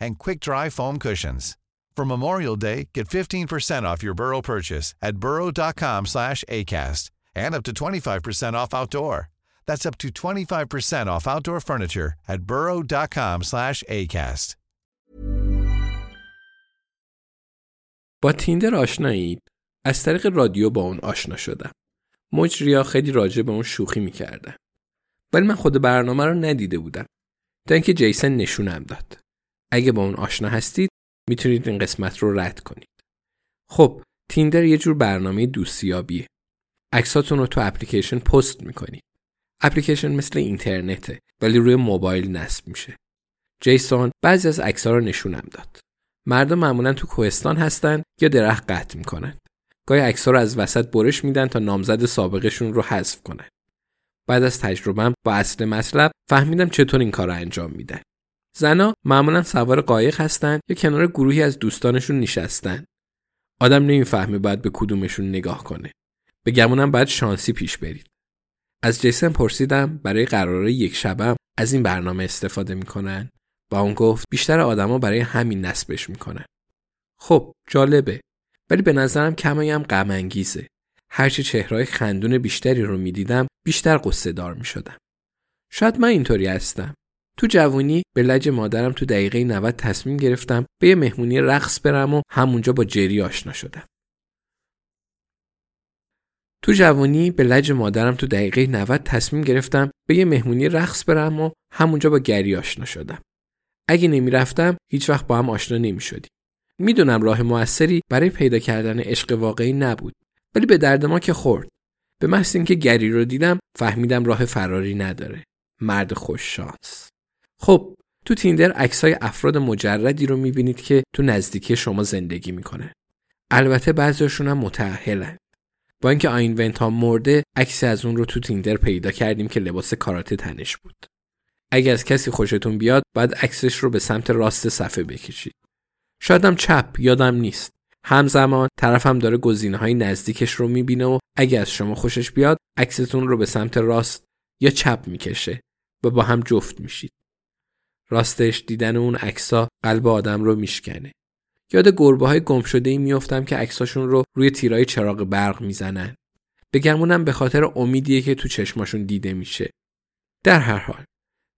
and quick-dry foam cushions. For Memorial Day, get 15% off your Burrow purchase at burrow.com slash ACAST and up to 25% off outdoor. That's up to 25% off outdoor furniture at burrow.com slash ACAST. با تیندر آشنایید از طریق رادیو با اون آشنا شدم مجریا خیلی راجع به اون شوخی میکردن ولی من خود برنامه رو ندیده بودم تا اینکه جیسن نشونم داد اگه با اون آشنا هستید می‌تونید این قسمت رو رد کنید. خب تیندر یه جور برنامه دوستیابیه. عکساتون رو تو اپلیکیشن پست می‌کنید. اپلیکیشن مثل اینترنته ولی روی موبایل نصب میشه. جیسون بعضی از عکس‌ها رو نشونم داد. مردم معمولا تو کوهستان هستن یا درخت قطع می‌کنن. گاهی عکس‌ها رو از وسط برش میدن تا نامزد سابقشون رو حذف کنن. بعد از تجربم با اصل مطلب فهمیدم چطور این کار رو انجام میدن. زنا معمولا سوار قایق هستن یا کنار گروهی از دوستانشون نشستن. آدم نمی‌فهمه باید به کدومشون نگاه کنه. به گمونم باید شانسی پیش برید. از جیسن پرسیدم برای قراره یک شبم از این برنامه استفاده می‌کنن. با اون گفت بیشتر آدما برای همین نصبش می‌کنن. خب جالبه. ولی به نظرم کمایی هم غم انگیزه. هرچی چهرهای خندون بیشتری رو می‌دیدم بیشتر قصه دار می‌شدم. شاید من اینطوری هستم. تو جوونی به لج مادرم تو دقیقه 90 تصمیم گرفتم به یه مهمونی رقص برم و همونجا با جری آشنا شدم. تو جوانی به لج مادرم تو دقیقه 90 تصمیم گرفتم به یه مهمونی رقص برم و همونجا با گری آشنا شدم. اگه نمی‌رفتم هیچ وقت با هم آشنا نمی. می‌دونم راه موثری برای پیدا کردن عشق واقعی نبود ولی به درد ما که خورد. به محض اینکه گری رو دیدم فهمیدم راه فراری نداره. مرد خوش شانس. خب تو تیندر عکسای افراد مجردی رو می‌بینید که تو نزدیکی شما زندگی می‌کنه. البته بعضیشون هم متأهلن. با اینکه آینونت ها مرده عکسی از اون رو تو تیندر پیدا کردیم که لباس کاراته تنش بود. اگه از کسی خوشتون بیاد بعد عکسش رو به سمت راست صفحه بکشید. شادم چپ یادم نیست. همزمان طرفم داره گزینه های نزدیکش رو می‌بینه و اگه از شما خوشش بیاد عکستون رو به سمت راست یا چپ می‌کشه و با هم جفت میشید. راستش دیدن اون عکسا قلب آدم رو میشکنه. یاد گربه های گم شده ای میافتم که عکساشون رو روی تیرای چراغ برق می‌زنن. بگمونم به خاطر امیدیه که تو چشماشون دیده میشه. در هر حال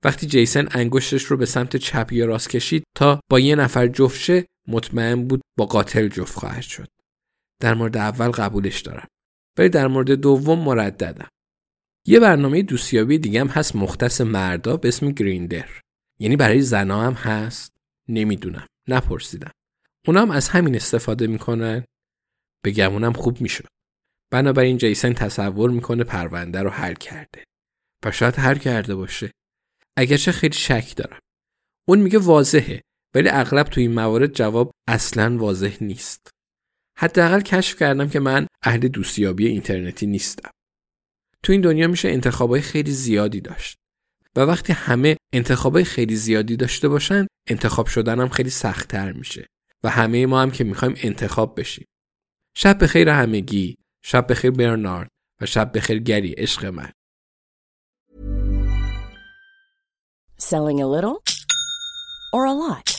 وقتی جیسن انگشتش رو به سمت چپ یا راست کشید تا با یه نفر جفت شه مطمئن بود با قاتل جفت خواهد شد. در مورد اول قبولش دارم. ولی در مورد دوم مرددم. یه برنامه دوستیابی دیگه هم هست مختص مردا به اسم گریندر. یعنی برای زنا هم هست؟ نمی‌دونم. نپرسیدم. اونا هم از همین استفاده می‌کنن؟ به گمونم خوب می‌شد. بنابراین جیسن تصور می‌کنه پرونده رو حل کرده. و شاید حل کرده باشه. اگرچه خیلی شک دارم. اون میگه واضحه ولی اغلب تو این موارد جواب اصلا واضح نیست. حداقل کشف کردم که من اهل دوستیابی اینترنتی نیستم. تو این دنیا میشه انتخابای خیلی زیادی داشت. و وقتی همه انتخابای خیلی زیادی داشته باشن انتخاب شدنم خیلی سختتر میشه و همه ما هم که می‌خوایم انتخاب بشیم. شب بخیر همگی. شب بخیر برنارد و شب بخیر گری عشق من. Selling a little or a lot?